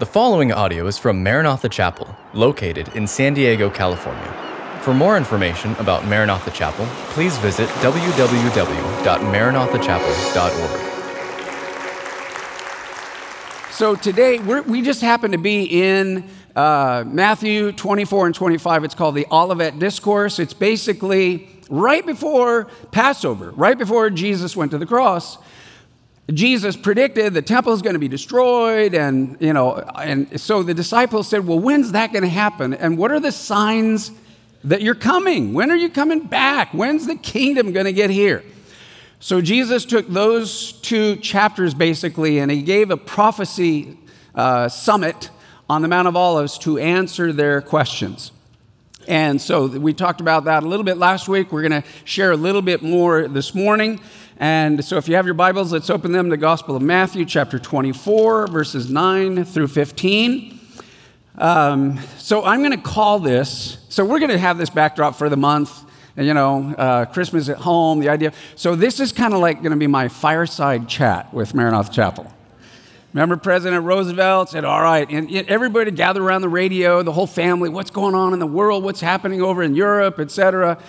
The following audio is from Maranatha Chapel, located in San Diego, California. For more information about Maranatha Chapel, please visit www.maranathachapel.org. So today, we just happen to be in uh, Matthew 24 and 25. It's called the Olivet Discourse. It's basically right before Passover, right before Jesus went to the cross. Jesus predicted the temple is going to be destroyed, and you know, and so the disciples said, "Well, when's that going to happen? And what are the signs that you're coming? When are you coming back? When's the kingdom going to get here?" So Jesus took those two chapters basically, and he gave a prophecy uh, summit on the Mount of Olives to answer their questions. And so we talked about that a little bit last week. We're going to share a little bit more this morning. And so if you have your Bibles, let's open them to the Gospel of Matthew, chapter 24, verses 9 through 15. Um, so I'm going to call this, so we're going to have this backdrop for the month, and you know, uh, Christmas at home, the idea. So this is kind of like going to be my fireside chat with Maranatha Chapel. Remember, President Roosevelt said, All right, and everybody gather around the radio, the whole family, what's going on in the world, what's happening over in Europe, et cetera.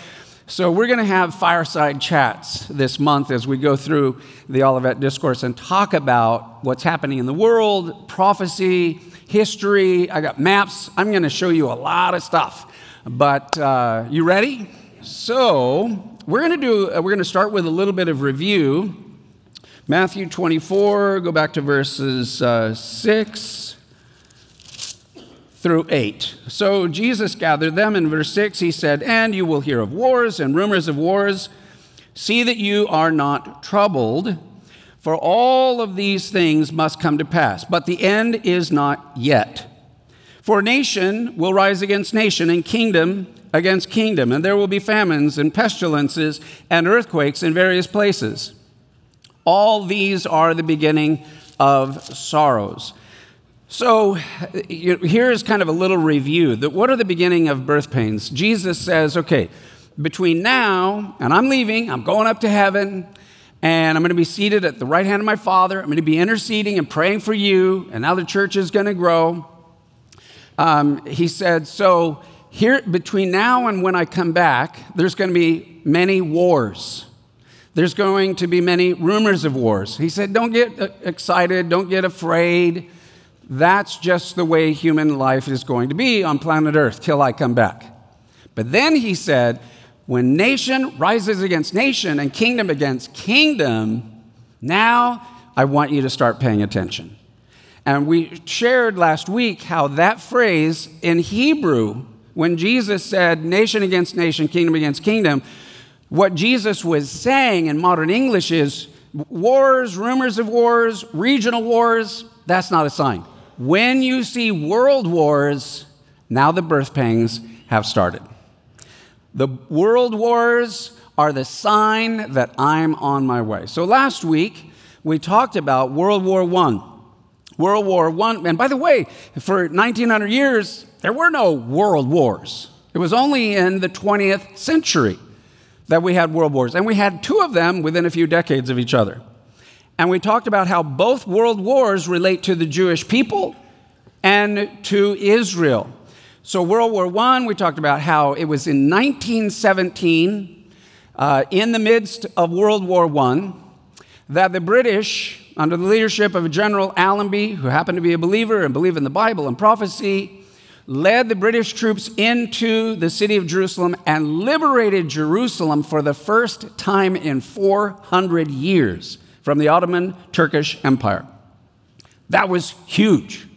So, we're going to have fireside chats this month as we go through the Olivet Discourse and talk about what's happening in the world, prophecy, history. I got maps. I'm going to show you a lot of stuff. But uh, you ready? So, we're going to do. Uh, we're going to start with a little bit of review. Matthew 24. Go back to verses uh, six through 8. So Jesus gathered them. In verse 6, he said, And you will hear of wars and rumors of wars. See that you are not troubled, for all of these things must come to pass, but the end is not yet. For nation will rise against nation, and kingdom against kingdom, and there will be famines and pestilences and earthquakes in various places. All these are the beginning of sorrows. So here's kind of a little review. That what are the beginning of birth pains? Jesus says, okay, between now and I'm leaving, I'm going up to heaven, and I'm going to be seated at the right hand of my Father. I'm going to be interceding and praying for you, and now the church is going to grow. Um, he said, so here between now and when I come back, there's going to be many wars. There's going to be many rumors of wars. He said, don't get uh, excited, don't get afraid. That's just the way human life is going to be on planet Earth till I come back. But then he said, when nation rises against nation and kingdom against kingdom, now I want you to start paying attention. And we shared last week how that phrase in Hebrew, when Jesus said nation against nation, kingdom against kingdom, what Jesus was saying in modern English is wars, rumors of wars, regional wars, that's not a sign. When you see world wars, now the birth pangs have started. The world wars are the sign that I'm on my way. So last week, we talked about World War I. World War I, and by the way, for 1900 years, there were no world wars. It was only in the 20th century that we had world wars, and we had two of them within a few decades of each other. And we talked about how both world wars relate to the Jewish people and to Israel. So, World War I, we talked about how it was in 1917, uh, in the midst of World War I, that the British, under the leadership of General Allenby, who happened to be a believer and believe in the Bible and prophecy, led the British troops into the city of Jerusalem and liberated Jerusalem for the first time in 400 years from the Ottoman Turkish Empire. That was huge.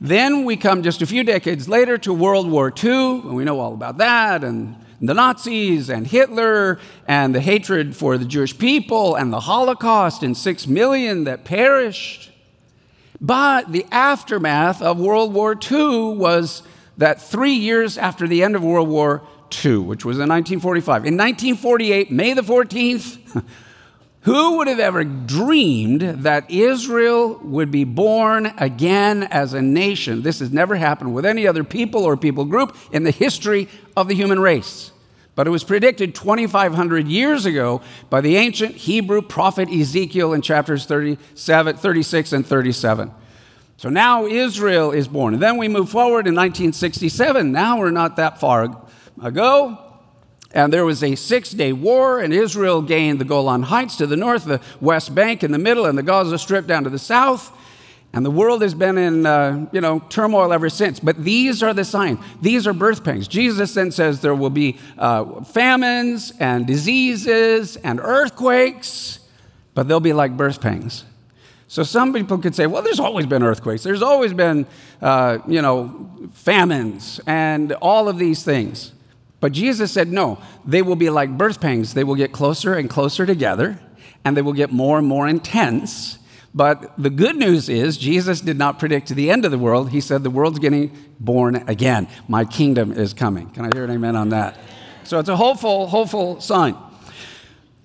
Then we come just a few decades later to World War II, and we know all about that, and the Nazis and Hitler and the hatred for the Jewish people and the Holocaust and six million that perished. But the aftermath of World War II was that three years after the end of World War II, which was in 1945, in 1948, May the 14th, Who would have ever dreamed that Israel would be born again as a nation? This has never happened with any other people or people group in the history of the human race. But it was predicted 2,500 years ago by the ancient Hebrew prophet Ezekiel in chapters 37, 36 and 37. So now Israel is born. And then we move forward in 1967. Now we're not that far ago. And there was a six day war, and Israel gained the Golan Heights to the north, the West Bank in the middle, and the Gaza Strip down to the south. And the world has been in, uh, you know, turmoil ever since. But these are the signs. These are birth pangs. Jesus then says there will be uh, famines and diseases and earthquakes, but they'll be like birth pangs. So some people could say, well, there's always been earthquakes. There's always been, uh, you know, famines and all of these things. But Jesus said, no, they will be like birth pangs. They will get closer and closer together, and they will get more and more intense. But the good news is, Jesus did not predict the end of the world. He said, the world's getting born again. My kingdom is coming. Can I hear an amen on that? So it's a hopeful, hopeful sign.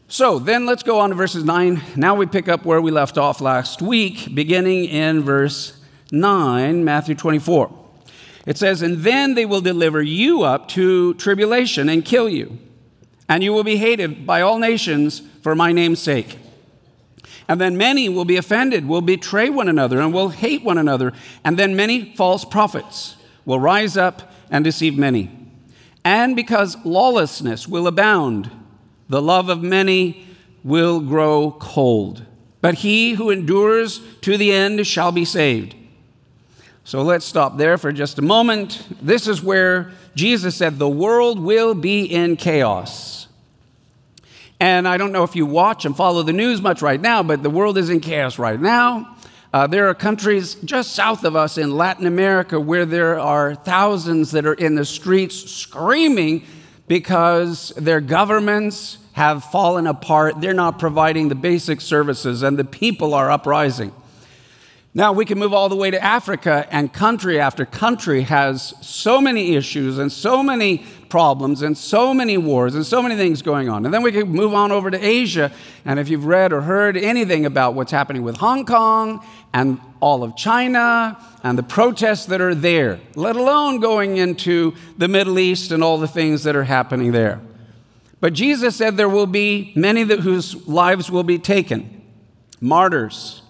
So then let's go on to verses 9. Now we pick up where we left off last week, beginning in verse 9, Matthew 24. It says, And then they will deliver you up to tribulation and kill you, and you will be hated by all nations for my name's sake. And then many will be offended, will betray one another, and will hate one another. And then many false prophets will rise up and deceive many. And because lawlessness will abound, the love of many will grow cold. But he who endures to the end shall be saved. So let's stop there for just a moment. This is where Jesus said, The world will be in chaos. And I don't know if you watch and follow the news much right now, but the world is in chaos right now. Uh, there are countries just south of us in Latin America where there are thousands that are in the streets screaming because their governments have fallen apart. They're not providing the basic services, and the people are uprising. Now, we can move all the way to Africa, and country after country has so many issues and so many problems and so many wars and so many things going on. And then we can move on over to Asia, and if you've read or heard anything about what's happening with Hong Kong and all of China and the protests that are there, let alone going into the Middle East and all the things that are happening there. But Jesus said there will be many that, whose lives will be taken, martyrs.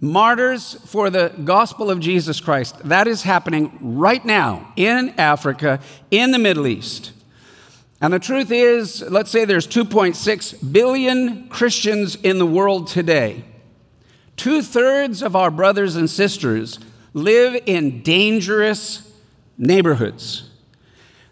Martyrs for the gospel of Jesus Christ. That is happening right now in Africa, in the Middle East. And the truth is, let's say there's 2.6 billion Christians in the world today. Two thirds of our brothers and sisters live in dangerous neighborhoods.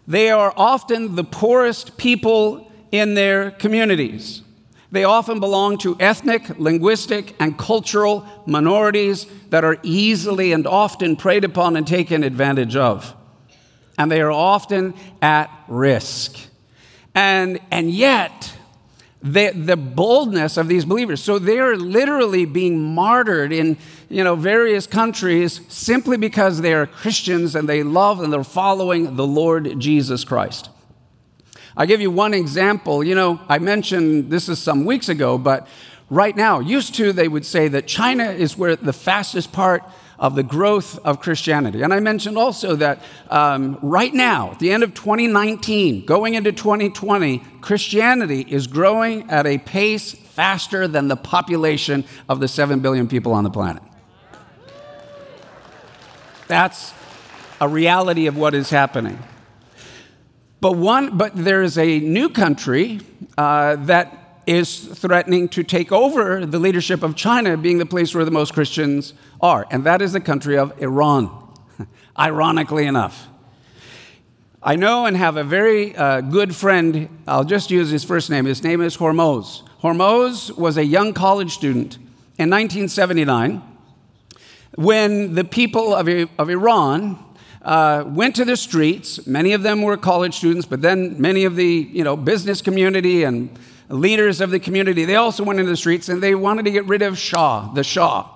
They are often the poorest people in their communities. They often belong to ethnic, linguistic, and cultural minorities that are easily and often preyed upon and taken advantage of. And they are often at risk. And, and yet, the, the boldness of these believers. So they're literally being martyred in you know, various countries simply because they are Christians and they love and they're following the Lord Jesus Christ. I'll give you one example. You know, I mentioned this is some weeks ago, but right now, used to, they would say that China is where the fastest part of the growth of Christianity. And I mentioned also that um, right now, at the end of 2019, going into 2020, Christianity is growing at a pace faster than the population of the 7 billion people on the planet. That's a reality of what is happening. But one, but there is a new country uh, that is threatening to take over the leadership of China, being the place where the most Christians are, and that is the country of Iran, ironically enough. I know and have a very uh, good friend, I'll just use his first name. His name is Hormoz. Hormoz was a young college student in 1979 when the people of, of Iran uh, went to the streets. Many of them were college students, but then many of the you know, business community and leaders of the community, they also went into the streets and they wanted to get rid of Shah, the Shah.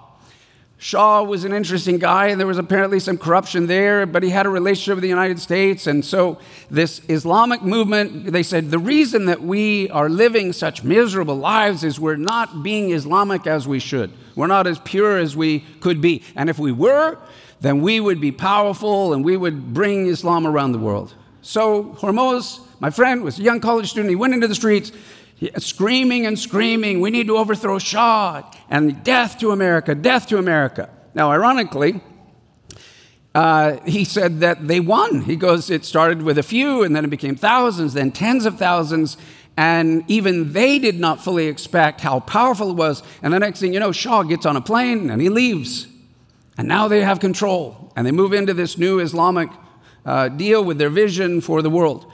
Shah was an interesting guy, and there was apparently some corruption there, but he had a relationship with the United States. And so, this Islamic movement, they said, the reason that we are living such miserable lives is we're not being Islamic as we should. We're not as pure as we could be. And if we were, then we would be powerful and we would bring Islam around the world. So, Hormoz, my friend, was a young college student. He went into the streets screaming and screaming, we need to overthrow Shah and death to America, death to America. Now, ironically, uh, he said that they won. He goes, it started with a few, and then it became thousands, then tens of thousands, and even they did not fully expect how powerful it was. And the next thing you know, Shah gets on a plane and he leaves. And now they have control, and they move into this new Islamic uh, deal with their vision for the world.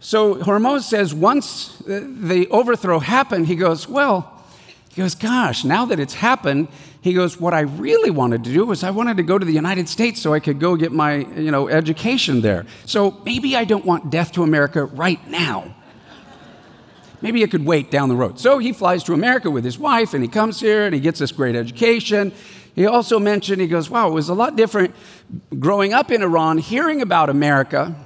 So Hormoz says once the overthrow happened, he goes, Well, he goes, Gosh, now that it's happened, he goes, What I really wanted to do was I wanted to go to the United States so I could go get my you know, education there. So maybe I don't want death to America right now. Maybe it could wait down the road. So he flies to America with his wife and he comes here and he gets this great education. He also mentioned, he goes, Wow, it was a lot different growing up in Iran, hearing about America,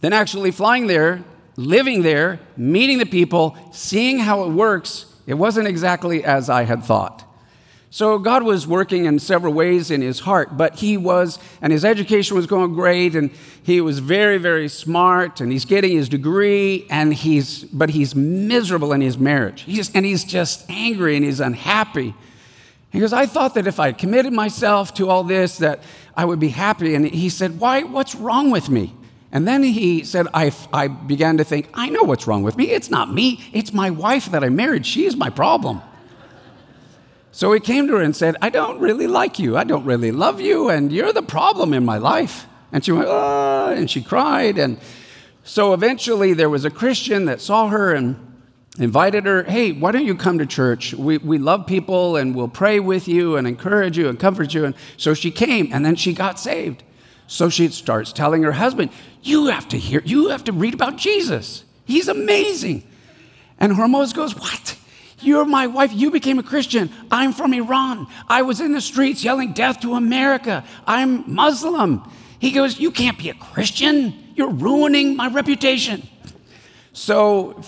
than actually flying there, living there, meeting the people, seeing how it works it wasn't exactly as I had thought. So God was working in several ways in his heart, but he was, and his education was going great, and he was very, very smart, and he's getting his degree, and he's, but he's miserable in his marriage. He's, and he's just angry and he's unhappy. He goes, I thought that if I committed myself to all this, that I would be happy. And he said, Why, what's wrong with me? And then he said, I, I began to think, I know what's wrong with me. It's not me, it's my wife that I married. She's my problem. So he came to her and said, I don't really like you. I don't really love you, and you're the problem in my life. And she went, ah, and she cried. And so eventually there was a Christian that saw her and invited her, hey, why don't you come to church? We, we love people and we'll pray with you and encourage you and comfort you. And so she came, and then she got saved. So she starts telling her husband, You have to hear, you have to read about Jesus. He's amazing. And Hormoz goes, What? You're my wife. You became a Christian. I'm from Iran. I was in the streets yelling death to America. I'm Muslim. He goes, You can't be a Christian. You're ruining my reputation. So,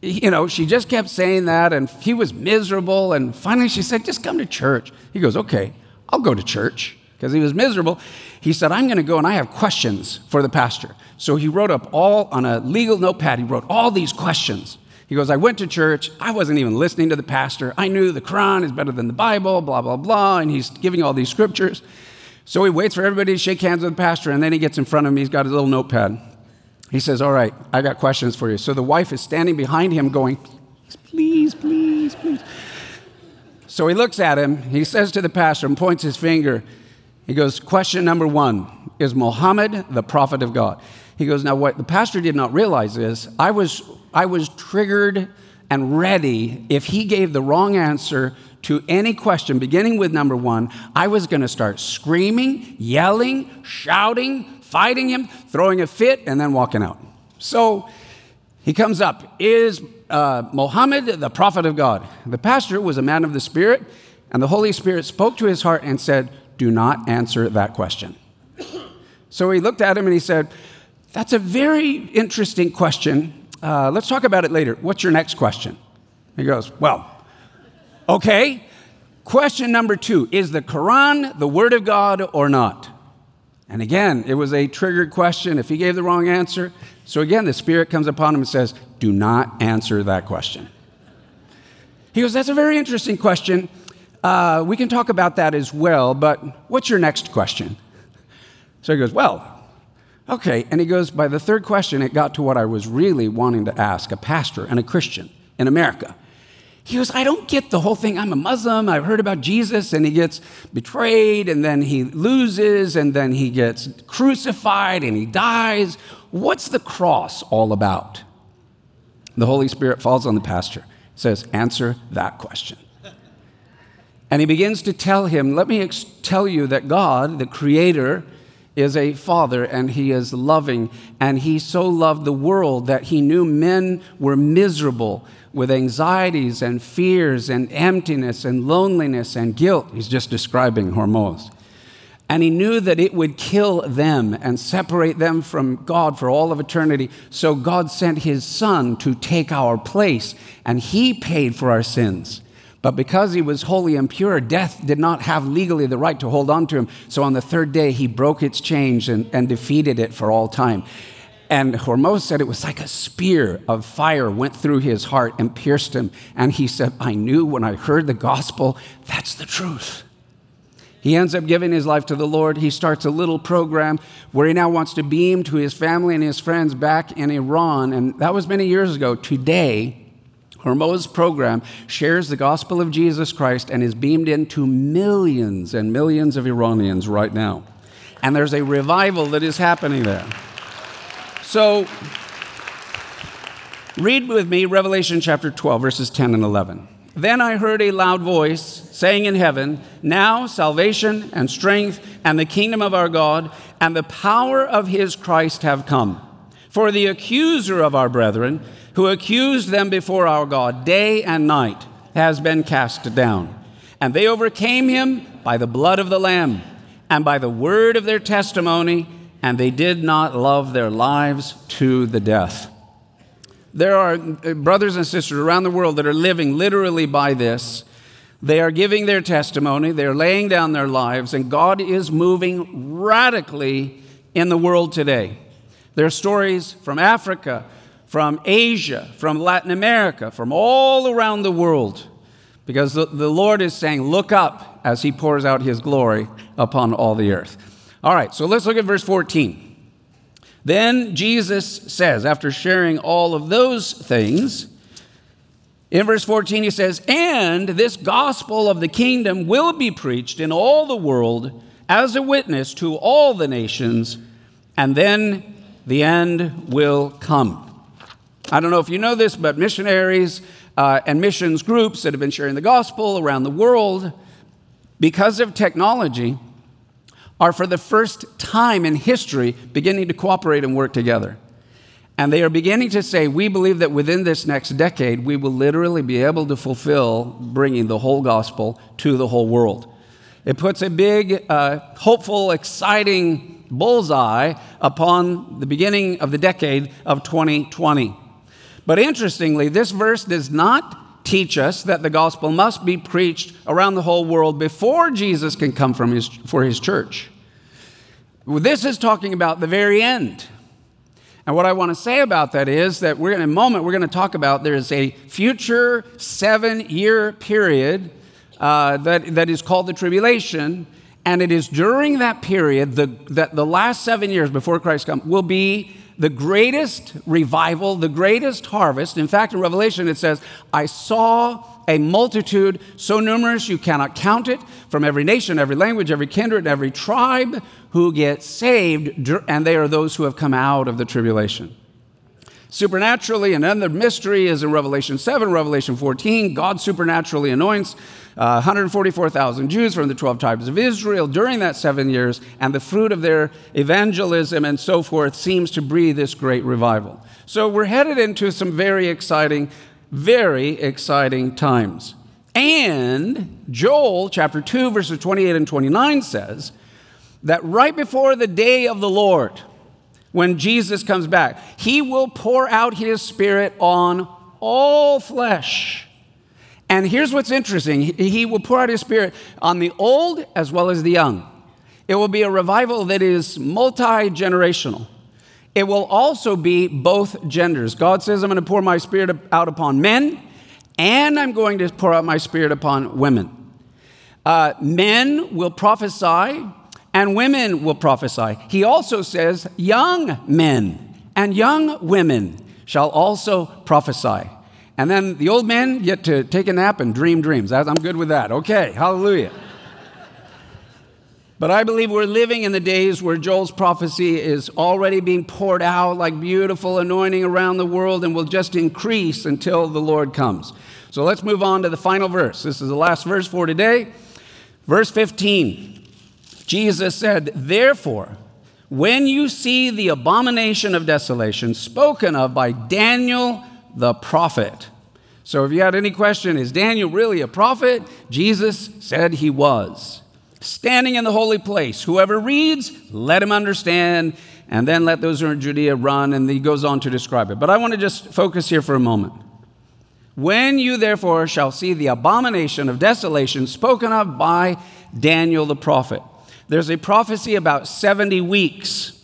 you know, she just kept saying that, and he was miserable. And finally, she said, Just come to church. He goes, Okay, I'll go to church because he was miserable. He said, I'm going to go and I have questions for the pastor. So he wrote up all on a legal notepad, he wrote all these questions. He goes, I went to church. I wasn't even listening to the pastor. I knew the Quran is better than the Bible, blah, blah, blah. And he's giving all these scriptures. So he waits for everybody to shake hands with the pastor, and then he gets in front of me. He's got his little notepad. He says, All right, I got questions for you. So the wife is standing behind him going, Please, please, please. So he looks at him. He says to the pastor and points his finger. He goes, Question number one Is Muhammad the prophet of God? He goes, Now, what the pastor did not realize is I was, I was triggered and ready. If he gave the wrong answer to any question, beginning with number one, I was going to start screaming, yelling, shouting, fighting him, throwing a fit, and then walking out. So he comes up, Is uh, Muhammad the prophet of God? The pastor was a man of the Spirit, and the Holy Spirit spoke to his heart and said, do not answer that question. So he looked at him and he said, That's a very interesting question. Uh, let's talk about it later. What's your next question? He goes, Well, okay. Question number two Is the Quran the Word of God or not? And again, it was a triggered question if he gave the wrong answer. So again, the Spirit comes upon him and says, Do not answer that question. He goes, That's a very interesting question. Uh, we can talk about that as well, but what's your next question? So he goes, Well, okay. And he goes, By the third question, it got to what I was really wanting to ask a pastor and a Christian in America. He goes, I don't get the whole thing. I'm a Muslim. I've heard about Jesus, and he gets betrayed, and then he loses, and then he gets crucified, and he dies. What's the cross all about? The Holy Spirit falls on the pastor, says, Answer that question. And he begins to tell him, Let me ex- tell you that God, the Creator, is a father and he is loving. And he so loved the world that he knew men were miserable with anxieties and fears and emptiness and loneliness and guilt. He's just describing Hormoz. And he knew that it would kill them and separate them from God for all of eternity. So God sent his son to take our place, and he paid for our sins. But because he was holy and pure, death did not have legally the right to hold on to him. So on the third day, he broke its chains and, and defeated it for all time. And Hormoz said it was like a spear of fire went through his heart and pierced him. And he said, I knew when I heard the gospel, that's the truth. He He ends up giving his life to the Lord. He starts a little program where he now wants to beam to his family and his friends back in Iran. And that was many years ago. Today, Hormoz program shares the gospel of Jesus Christ and is beamed into millions and millions of Iranians right now. And there's a revival that is happening there. So, read with me Revelation chapter 12, verses 10 and 11. Then I heard a loud voice saying in heaven, Now salvation and strength and the kingdom of our God and the power of his Christ have come. For the accuser of our brethren, who accused them before our God day and night, has been cast down. And they overcame him by the blood of the Lamb and by the word of their testimony, and they did not love their lives to the death. There are uh, brothers and sisters around the world that are living literally by this. They are giving their testimony, they're laying down their lives, and God is moving radically in the world today. There are stories from Africa, from Asia, from Latin America, from all around the world, because the, the Lord is saying, Look up as He pours out His glory upon all the earth. All right, so let's look at verse 14. Then Jesus says, after sharing all of those things, in verse 14 he says, And this gospel of the kingdom will be preached in all the world as a witness to all the nations, and then the end will come. I don't know if you know this, but missionaries uh, and missions groups that have been sharing the gospel around the world, because of technology, are for the first time in history beginning to cooperate and work together. And they are beginning to say, we believe that within this next decade, we will literally be able to fulfill bringing the whole gospel to the whole world. It puts a big, uh, hopeful, exciting bullseye upon the beginning of the decade of 2020. But interestingly, this verse does not teach us that the gospel must be preached around the whole world before Jesus can come from his, for his church. This is talking about the very end. And what I want to say about that is that we're in a moment we're going to talk about there's a future seven year period uh, that, that is called the tribulation. And it is during that period the, that the last seven years before Christ comes will be the greatest revival, the greatest harvest. In fact, in Revelation it says, I saw a multitude so numerous you cannot count it, from every nation, every language, every kindred, every tribe, who get saved, and they are those who have come out of the tribulation. Supernaturally, and another mystery is in Revelation 7, Revelation 14. God supernaturally anoints uh, 144,000 Jews from the 12 tribes of Israel during that seven years, and the fruit of their evangelism and so forth seems to breathe this great revival. So we're headed into some very exciting very exciting times. And Joel chapter 2, verses 28 and 29 says that right before the day of the Lord, when Jesus comes back, he will pour out his spirit on all flesh. And here's what's interesting he will pour out his spirit on the old as well as the young. It will be a revival that is multi generational. It will also be both genders. God says, I'm going to pour my spirit out upon men, and I'm going to pour out my spirit upon women. Uh, men will prophesy, and women will prophesy. He also says, young men and young women shall also prophesy. And then the old men get to take a nap and dream dreams. I'm good with that. Okay, hallelujah. But I believe we're living in the days where Joel's prophecy is already being poured out like beautiful anointing around the world and will just increase until the Lord comes. So let's move on to the final verse. This is the last verse for today. Verse 15. Jesus said, Therefore, when you see the abomination of desolation spoken of by Daniel the prophet. So if you had any question, is Daniel really a prophet? Jesus said he was standing in the holy place. Whoever reads, let him understand, and then let those who are in Judea run. And he goes on to describe it. But I want to just focus here for a moment. When you therefore shall see the abomination of desolation spoken of by Daniel the prophet, there's a prophecy about 70 weeks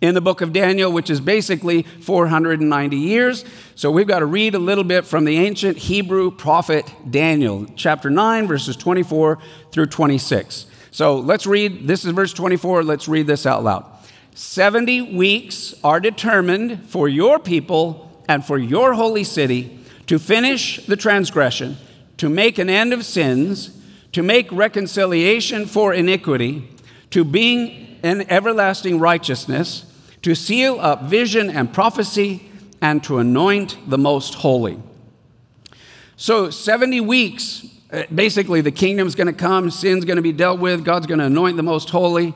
in the book of Daniel, which is basically 490 years. So we've got to read a little bit from the ancient Hebrew prophet Daniel, chapter 9, verses 24 through 26. So let's read, this is verse 24. Let's read this out loud. 70 weeks are determined for your people and for your holy city to finish the transgression, to make an end of sins, to make reconciliation for iniquity, to bring an everlasting righteousness, to seal up vision and prophecy, and to anoint the most holy. So, 70 weeks, uh, basically, the kingdom's going to come, sin's going to be dealt with, God's going to anoint the most holy.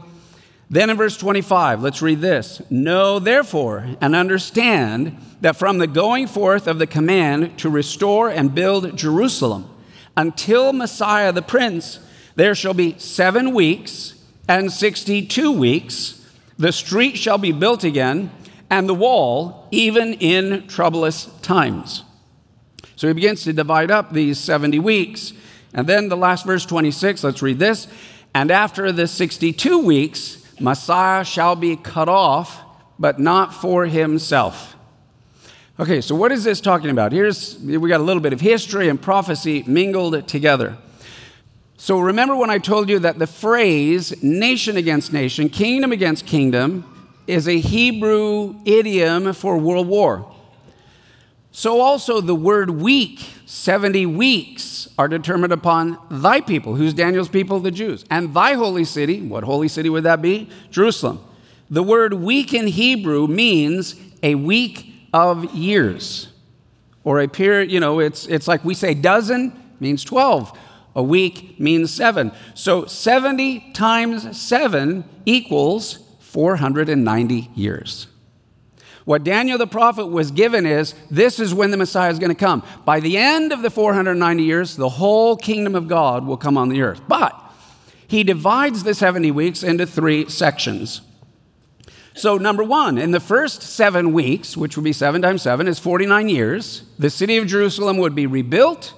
Then in verse 25, let's read this Know therefore and understand that from the going forth of the command to restore and build Jerusalem until Messiah the Prince, there shall be seven weeks and 62 weeks. The street shall be built again, and the wall, even in troublous times. So he begins to divide up these 70 weeks. And then the last verse 26, let's read this. And after the 62 weeks, Messiah shall be cut off, but not for himself. Okay, so what is this talking about? Here's, we got a little bit of history and prophecy mingled together. So remember when I told you that the phrase nation against nation, kingdom against kingdom, is a Hebrew idiom for world war. So also the word week, 70 weeks, are determined upon thy people. Who's Daniel's people? The Jews. And thy holy city, what holy city would that be? Jerusalem. The word week in Hebrew means a week of years. Or a period, you know, it's, it's like we say dozen means 12. A week means seven. So 70 times seven equals 490 years. What Daniel the prophet was given is this is when the Messiah is going to come. By the end of the 490 years, the whole kingdom of God will come on the earth. But he divides the 70 weeks into three sections. So, number one, in the first seven weeks, which would be seven times seven, is 49 years, the city of Jerusalem would be rebuilt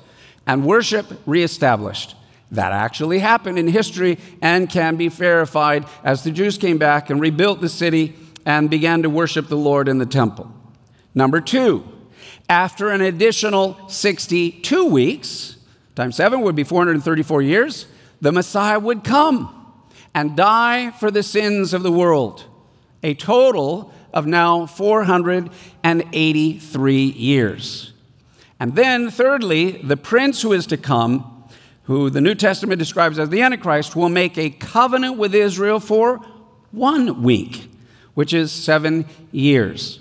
and worship reestablished. That actually happened in history and can be verified as the Jews came back and rebuilt the city and began to worship the Lord in the temple. Number two, after an additional 62 weeks, times seven would be 434 years, the Messiah would come and die for the sins of the world a total of now 483 years. And then, thirdly, the prince who is to come, who the New Testament describes as the Antichrist, will make a covenant with Israel for one week, which is seven years.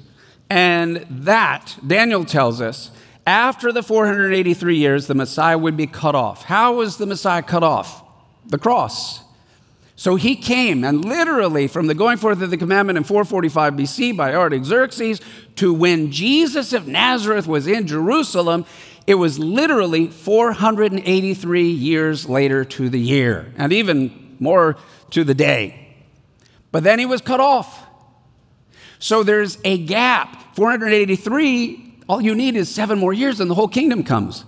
And that, Daniel tells us, after the 483 years, the Messiah would be cut off. How was the Messiah cut off? The cross. So he came, and literally from the going forth of the commandment in 445 BC by Artaxerxes to when Jesus of Nazareth was in Jerusalem, it was literally 483 years later to the year, and even more to the day. But then he was cut off. So there's a gap. 483, all you need is seven more years, and the whole kingdom comes.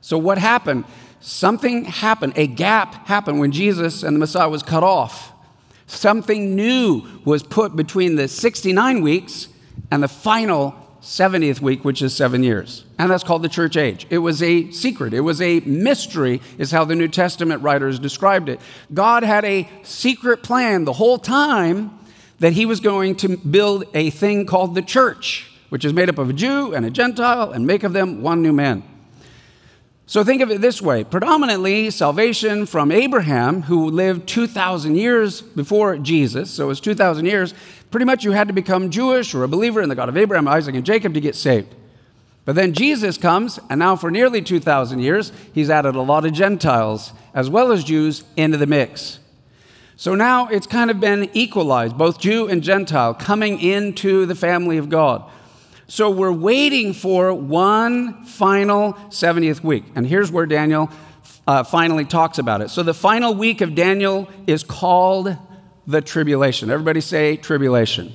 So what happened? Something happened, a gap happened when Jesus and the Messiah was cut off. Something new was put between the 69 weeks and the final 70th week, which is seven years. And that's called the church age. It was a secret, it was a mystery, is how the New Testament writers described it. God had a secret plan the whole time that he was going to build a thing called the church, which is made up of a Jew and a Gentile and make of them one new man. So think of it this way predominantly salvation from Abraham, who lived 2,000 years before Jesus. So it was 2,000 years. Pretty much you had to become Jewish or a believer in the God of Abraham, Isaac, and Jacob to get saved. But then Jesus comes, and now for nearly 2,000 years, he's added a lot of Gentiles as well as Jews into the mix. So now it's kind of been equalized, both Jew and Gentile coming into the family of God. So we're waiting for one final 70th week. And here's where Daniel uh, finally talks about it. So the final week of Daniel is called the tribulation. Everybody say tribulation.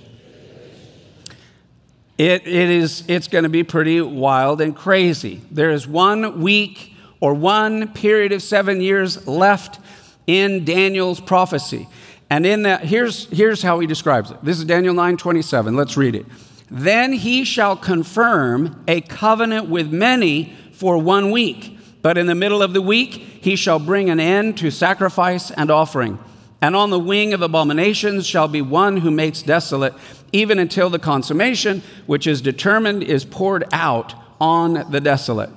It, it is, it's going to be pretty wild and crazy. There is one week or one period of seven years left in Daniel's prophecy. And in that, here's, here's how he describes it. This is Daniel 9 27. Let's read it. Then he shall confirm a covenant with many for one week. But in the middle of the week, he shall bring an end to sacrifice and offering. And on the wing of abominations shall be one who makes desolate, even until the consummation, which is determined, is poured out on the desolate.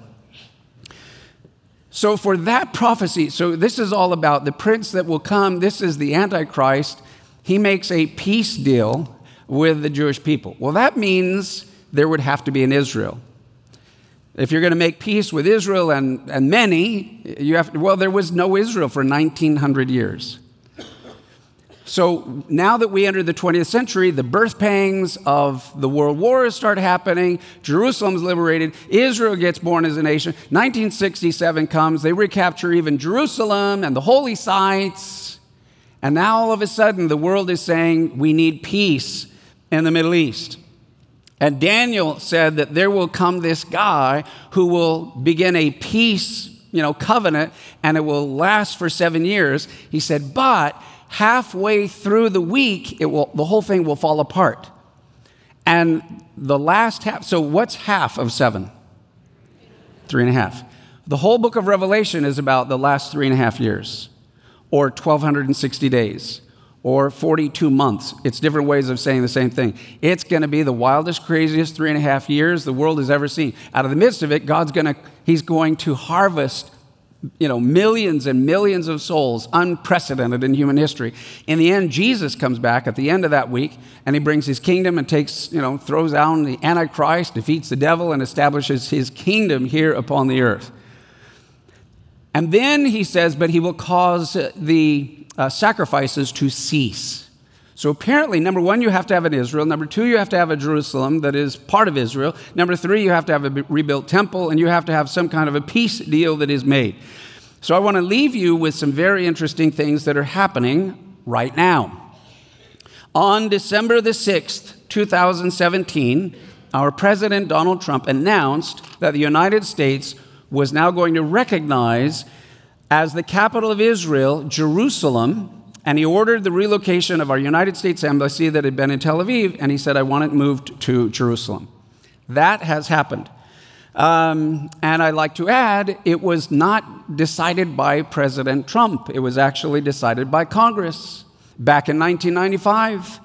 So, for that prophecy, so this is all about the prince that will come. This is the Antichrist. He makes a peace deal with the Jewish people. Well, that means there would have to be an Israel. If you're going to make peace with Israel and, and many, you have to, well, there was no Israel for 1900 years. So now that we enter the 20th century, the birth pangs of the world wars start happening. Jerusalem's liberated. Israel gets born as a nation. 1967 comes. They recapture even Jerusalem and the holy sites. And now all of a sudden, the world is saying we need peace in the Middle East. And Daniel said that there will come this guy who will begin a peace, you know, covenant and it will last for 7 years. He said, "But halfway through the week, it will, the whole thing will fall apart. And the last half, so what's half of seven? Three and a half. The whole book of Revelation is about the last three and a half years, or 1,260 days, or 42 months. It's different ways of saying the same thing. It's going to be the wildest, craziest three and a half years the world has ever seen. Out of the midst of it, God's going to, He's going to harvest you know, millions and millions of souls, unprecedented in human history. In the end, Jesus comes back at the end of that week and he brings his kingdom and takes, you know, throws down the Antichrist, defeats the devil, and establishes his kingdom here upon the earth. And then he says, but he will cause the uh, sacrifices to cease. So apparently, number one, you have to have an Israel. Number two, you have to have a Jerusalem that is part of Israel. Number three, you have to have a rebuilt temple, and you have to have some kind of a peace deal that is made. So I want to leave you with some very interesting things that are happening right now. On December the 6th, 2017, our President Donald Trump announced that the United States was now going to recognize as the capital of Israel, Jerusalem, and he ordered the relocation of our United States embassy that had been in Tel Aviv, and he said, I want it moved to Jerusalem. That has happened. Um, and I'd like to add, it was not decided by President Trump, it was actually decided by Congress back in 1995.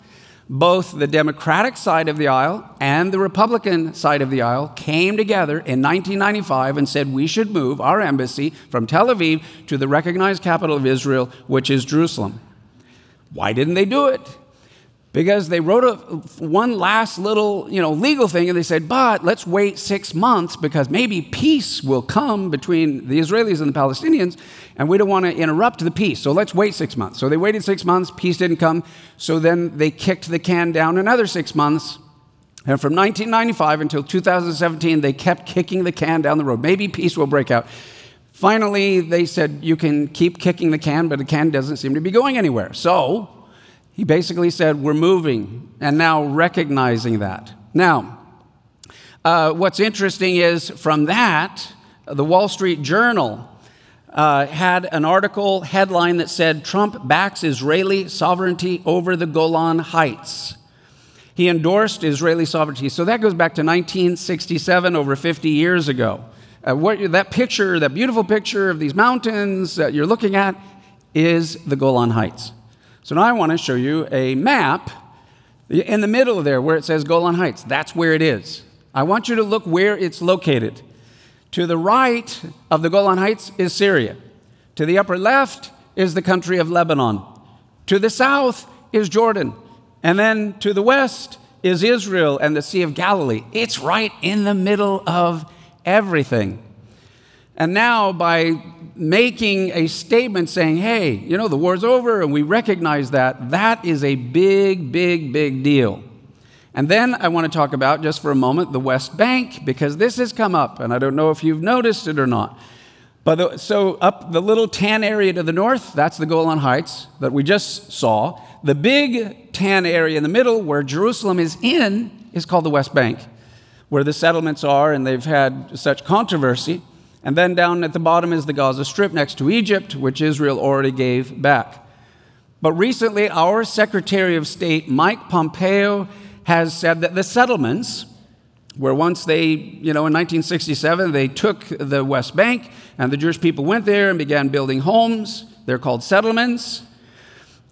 Both the Democratic side of the aisle and the Republican side of the aisle came together in 1995 and said we should move our embassy from Tel Aviv to the recognized capital of Israel, which is Jerusalem. Why didn't they do it? Because they wrote a, one last little, you know, legal thing, and they said, "But let's wait six months because maybe peace will come between the Israelis and the Palestinians, and we don't want to interrupt the peace. So let's wait six months." So they waited six months. Peace didn't come. So then they kicked the can down another six months, and from 1995 until 2017, they kept kicking the can down the road. Maybe peace will break out. Finally, they said, You can keep kicking the can, but the can doesn't seem to be going anywhere. So he basically said, We're moving, and now recognizing that. Now, uh, what's interesting is from that, the Wall Street Journal uh, had an article headline that said Trump backs Israeli sovereignty over the Golan Heights. He endorsed Israeli sovereignty. So that goes back to 1967, over 50 years ago. Uh, what, that picture, that beautiful picture of these mountains that you're looking at, is the Golan Heights. So now I want to show you a map in the middle there where it says Golan Heights. That's where it is. I want you to look where it's located. To the right of the Golan Heights is Syria. To the upper left is the country of Lebanon. To the south is Jordan. And then to the west is Israel and the Sea of Galilee. It's right in the middle of everything. And now, by making a statement saying, hey, you know, the war's over and we recognize that, that is a big, big, big deal. And then I want to talk about, just for a moment, the West Bank, because this has come up, and I don't know if you've noticed it or not. But the, so, up the little tan area to the north, that's the Golan Heights that we just saw. The big tan area in the middle, where Jerusalem is in, is called the West Bank where the settlements are, and they've had such controversy. And then down at the bottom is the Gaza Strip next to Egypt, which Israel already gave back. But recently, our Secretary of State, Mike Pompeo, has said that the settlements, where once they, you know, in 1967, they took the West Bank and the Jewish people went there and began building homes, they're called settlements.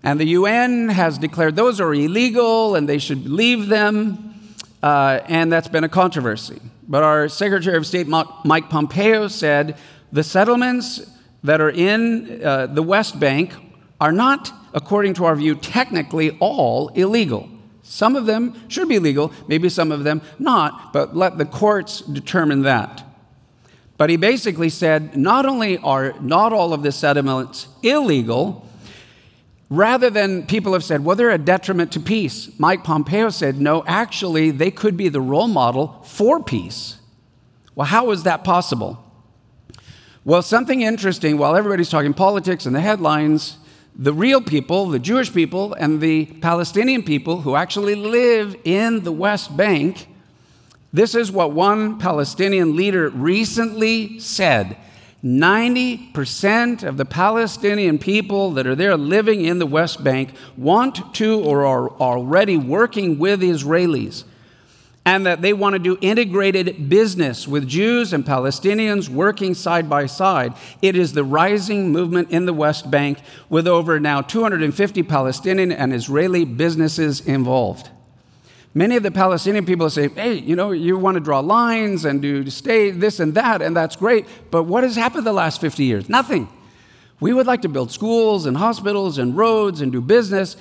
And the UN has declared those are illegal and they should leave them. Uh, and that's been a controversy. But our Secretary of State, Mike Pompeo, said the settlements that are in uh, the West Bank are not, according to our view, technically all illegal. Some of them should be legal, maybe some of them not, but let the courts determine that. But he basically said not only are not all of the settlements illegal, rather than people have said, well, they're a detriment to peace. Mike Pompeo said, no, actually, they could be the role model for peace. Well, how is that possible? Well, something interesting while everybody's talking politics and the headlines, the real people, the Jewish people, and the Palestinian people who actually live in the West Bank this is what one Palestinian leader recently said 90% of the Palestinian people that are there living in the West Bank want to or are already working with Israelis, and that they want to do integrated business with Jews and Palestinians working side by side. It is the rising movement in the West Bank with over now 250 Palestinian and Israeli businesses involved. Many of the Palestinian people say, hey, you know, you want to draw lines and do stay this and that, and that's great. But what has happened the last 50 years? Nothing. We would like to build schools and hospitals and roads and do business.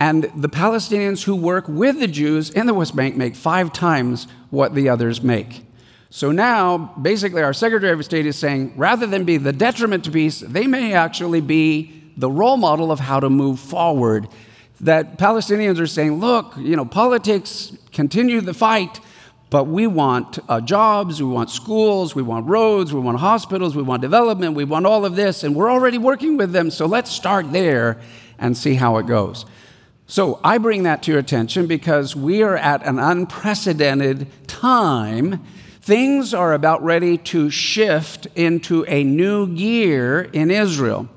And the Palestinians who work with the Jews in the West Bank make five times what the others make. So now, basically, our Secretary of State is saying rather than be the detriment to peace, they may actually be the role model of how to move forward that Palestinians are saying, look, you know, politics, continue the fight, but we want uh, jobs, we want schools, we want roads, we want hospitals, we want development, we want all of this, and we're already working with them, so let's start there and see how it goes. So I bring that to your attention because we are at an unprecedented time. Things are about ready to shift into a new gear in Israel.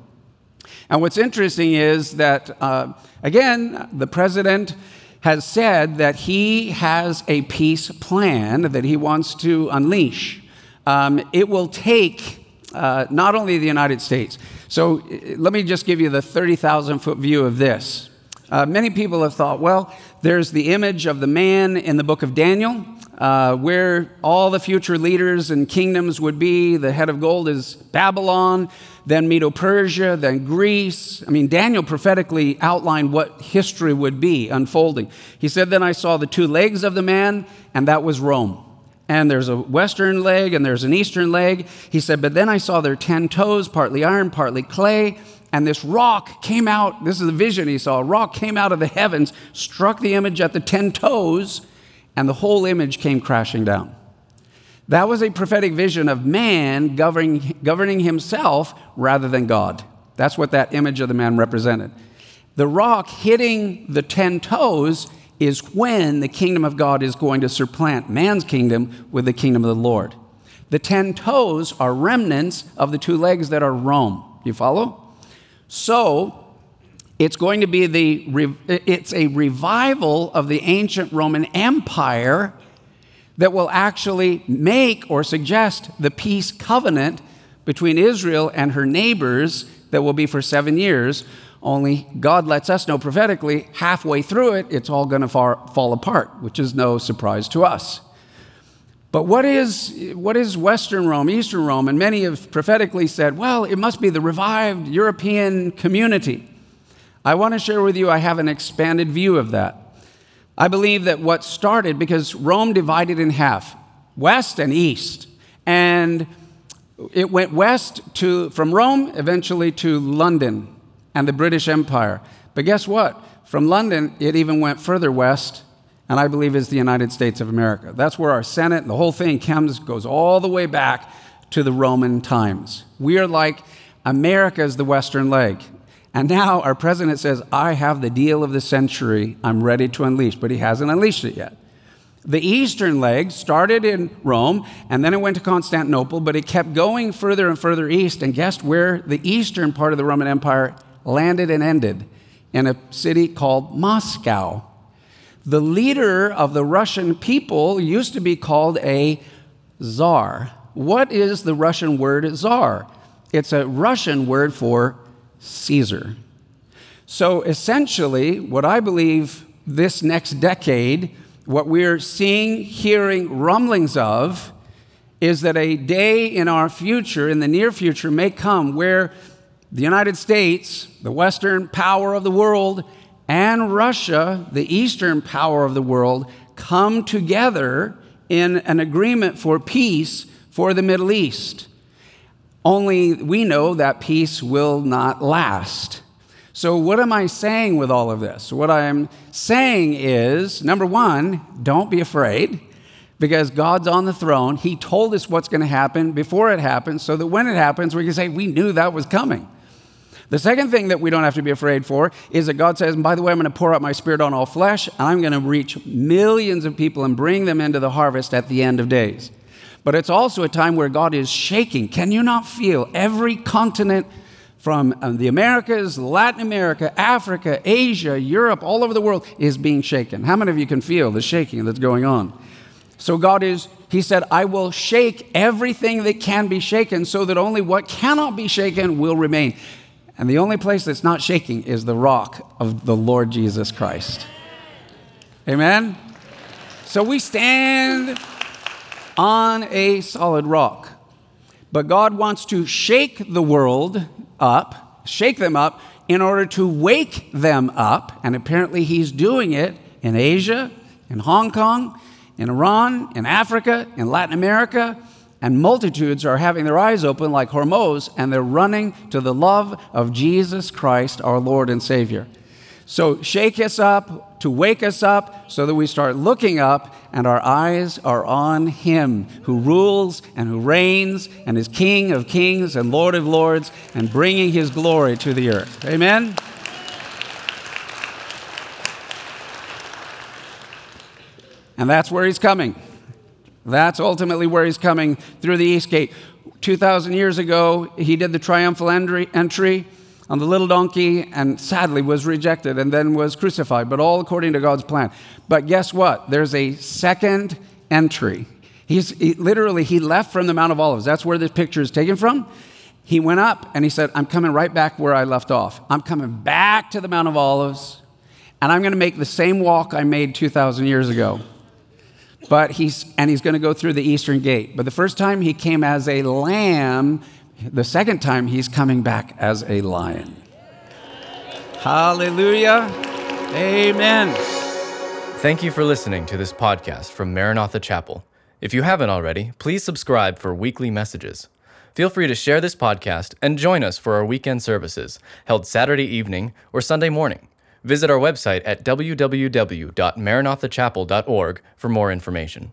And what's interesting is that, uh, again, the president has said that he has a peace plan that he wants to unleash. Um, it will take uh, not only the United States. So uh, let me just give you the 30,000 foot view of this. Uh, many people have thought, well, there's the image of the man in the book of Daniel, uh, where all the future leaders and kingdoms would be. The head of gold is Babylon then Medo Persia, then Greece. I mean, Daniel prophetically outlined what history would be unfolding. He said, Then I saw the two legs of the man, and that was Rome. And there's a western leg and there's an eastern leg. He said, But then I saw their ten toes, partly iron, partly clay. And this rock came out. This is the vision he saw. A rock came out of the heavens, struck the image at the ten toes, and the whole image came crashing down. That was a prophetic vision of man governing, governing himself rather than God. That's what that image of the man represented. The rock hitting the ten toes is when the kingdom of God is going to supplant man's kingdom with the kingdom of the Lord. The ten toes are remnants of the two legs that are Rome. You follow? So, it's going to be the it's a revival of the ancient Roman Empire that will actually make or suggest the peace covenant between Israel and her neighbors that will be for seven years. Only God lets us know prophetically, halfway through it, it's all going to fall apart, which is no surprise to us. But what is, what is Western Rome, Eastern Rome? And many have prophetically said, well, it must be the revived European community. I want to share with you, I have an expanded view of that. I believe that what started, because Rome divided in half, west and east. And it went west to, from Rome eventually to London and the British Empire. But guess what? From London, it even went further west, and I believe is the United States of America. That's where our Senate and the whole thing comes, goes all the way back to the Roman times. We are like America's the Western leg. And now our president says, I have the deal of the century. I'm ready to unleash, but he hasn't unleashed it yet. The eastern leg started in Rome and then it went to Constantinople, but it kept going further and further east. And guess where the eastern part of the Roman Empire landed and ended? In a city called Moscow. The leader of the Russian people used to be called a czar. What is the Russian word czar? It's a Russian word for Caesar. So essentially, what I believe this next decade, what we're seeing, hearing rumblings of, is that a day in our future, in the near future, may come where the United States, the Western power of the world, and Russia, the Eastern power of the world, come together in an agreement for peace for the Middle East. Only we know that peace will not last. So, what am I saying with all of this? What I'm saying is number one, don't be afraid because God's on the throne. He told us what's going to happen before it happens so that when it happens, we can say, We knew that was coming. The second thing that we don't have to be afraid for is that God says, and by the way, I'm going to pour out my spirit on all flesh, and I'm going to reach millions of people and bring them into the harvest at the end of days. But it's also a time where God is shaking. Can you not feel every continent from uh, the Americas, Latin America, Africa, Asia, Europe, all over the world is being shaken? How many of you can feel the shaking that's going on? So God is, He said, I will shake everything that can be shaken so that only what cannot be shaken will remain. And the only place that's not shaking is the rock of the Lord Jesus Christ. Amen? So we stand on a solid rock. But God wants to shake the world up, shake them up, in order to wake them up. And apparently, He's doing it in Asia, in Hong Kong, in Iran, in Africa, in Latin America. And multitudes are having their eyes open like Hormuz, and they're running to the love of Jesus Christ, our Lord and Savior. So, shake us up to wake us up so that we start looking up and our eyes are on Him who rules and who reigns and is King of kings and Lord of lords and bringing His glory to the earth. Amen? And that's where He's coming. That's ultimately where He's coming through the East Gate. 2,000 years ago, He did the triumphal entry on the little donkey and sadly was rejected and then was crucified, but all according to God's plan. But guess what? There's a second entry. He's he, literally, he left from the Mount of Olives. That's where this picture is taken from. He went up and he said, I'm coming right back where I left off. I'm coming back to the Mount of Olives and I'm going to make the same walk I made 2,000 years ago. But he's, and he's going to go through the eastern gate. But the first time he came as a lamb the second time, he's coming back as a lion. Hallelujah. Amen. Thank you for listening to this podcast from Maranatha Chapel. If you haven't already, please subscribe for weekly messages. Feel free to share this podcast and join us for our weekend services, held Saturday evening or Sunday morning. Visit our website at www.maranathachapel.org for more information.